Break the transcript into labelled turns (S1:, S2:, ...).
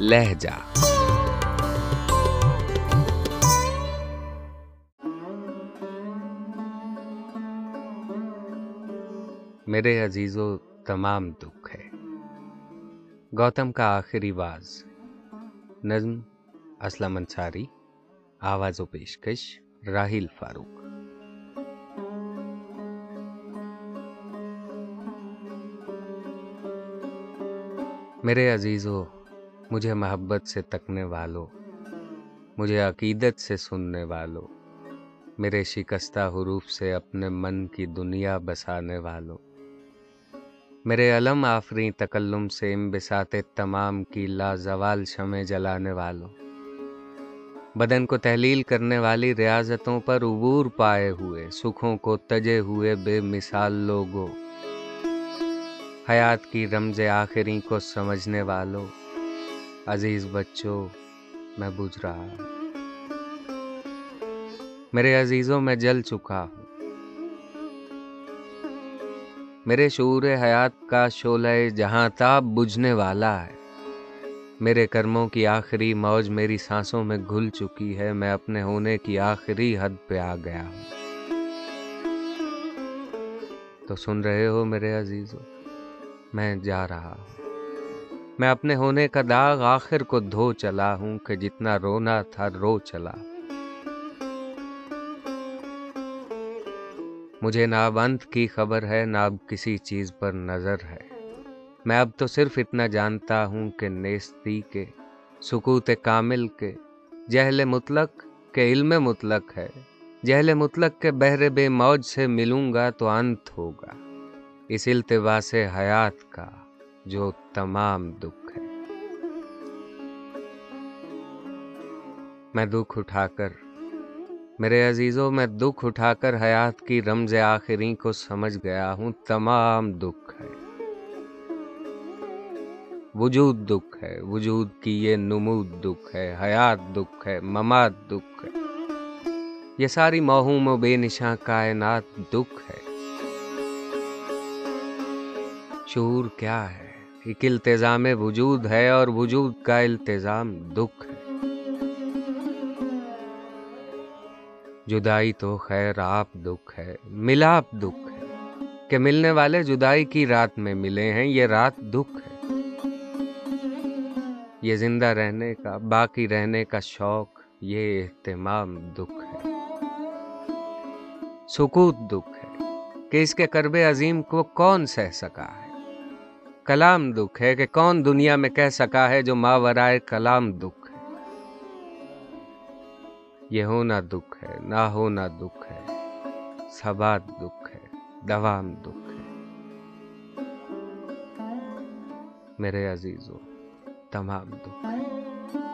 S1: لہجہ۔ میرے عزیزو تمام دکھ ہے۔ گوتم کا آخری باز نظم اسلم انصاری۔ آواز و پیشکش راہیل فاروق۔ میرے عزیزو مجھے محبت سے تکنے والو، مجھے عقیدت سے سننے والو، میرے شکستہ حروف سے اپنے من کی دنیا بسانے والو۔ میرے علم آفری تکلم سے امبسات تمام کی لازوال شمع جلانے والوں بدن کو تحلیل کرنے والی ریاضتوں پر عبور پائے ہوئے، سکھوں کو تجے ہوئے بے مثال لوگوں حیات کی رمز آخری کو سمجھنے والوں عزیز بچوں، میں بجھ رہا ہوں۔ میرے عزیزوں، میں جل چکا ہوں۔ میرے شعور حیات کا شعلہ جہاں تاب بجھنے والا ہے۔ میرے کرموں کی آخری موج میری سانسوں میں گھل چکی ہے۔ میں اپنے ہونے کی آخری حد پہ آ گیا ہوں۔ تو سن رہے ہو میرے عزیزوں، میں جا رہا ہوں۔ میں اپنے ہونے کا داغ آخر کو دھو چلا ہوں کہ جتنا رونا تھا رو چلا۔ مجھے نہ اب انت کی خبر ہے نہ اب کسی چیز پر نظر ہے۔ میں اب تو صرف اتنا جانتا ہوں کہ نیستی کے، سکوت کامل کے، جہل مطلق کے علم مطلق ہے۔ جہل مطلق کے بہر بے موج سے ملوں گا تو انت ہوگا۔ اس التبا سے حیات کا۔ جو تمام دکھ ہے۔ میں دکھ اٹھا کر، میرے عزیزوں، میں دکھ اٹھا کر حیات کی رمز آخری کو سمجھ گیا ہوں۔ تمام دکھ ہے۔ وجود دکھ ہے۔ وجود کی یہ نمود دکھ ہے۔ حیات دکھ ہے۔ ممات دکھ ہے۔ یہ ساری موہوم و بے نشاں کائنات دکھ ہے۔ شعور کیا ہے؟ ایک التظام وجود ہے اور وجود کا التظام دکھ ہے۔ جدائی تو خیر، آپ دکھ ہے، ملاپ دکھ ہے۔ کہ ملنے والے جدائی کی رات میں ملے ہیں، یہ رات دکھ ہے۔ یہ زندہ رہنے کا، باقی رہنے کا شوق، یہ اہتمام دکھ ہے۔ سکوت دکھ ہے کہ اس کے کرب عظیم کو کون سہ سکا ہے؟ کلام دکھ ہے کہ کون دنیا میں کہہ سکا ہے جو ماورائے کلام دکھ ہے۔ یہ ہونا دکھ ہے، نہ ہونا دکھ ہے۔ سبات دکھ ہے، دوام دکھ ہے۔ میرے عزیزوں، تمام دکھ ہے۔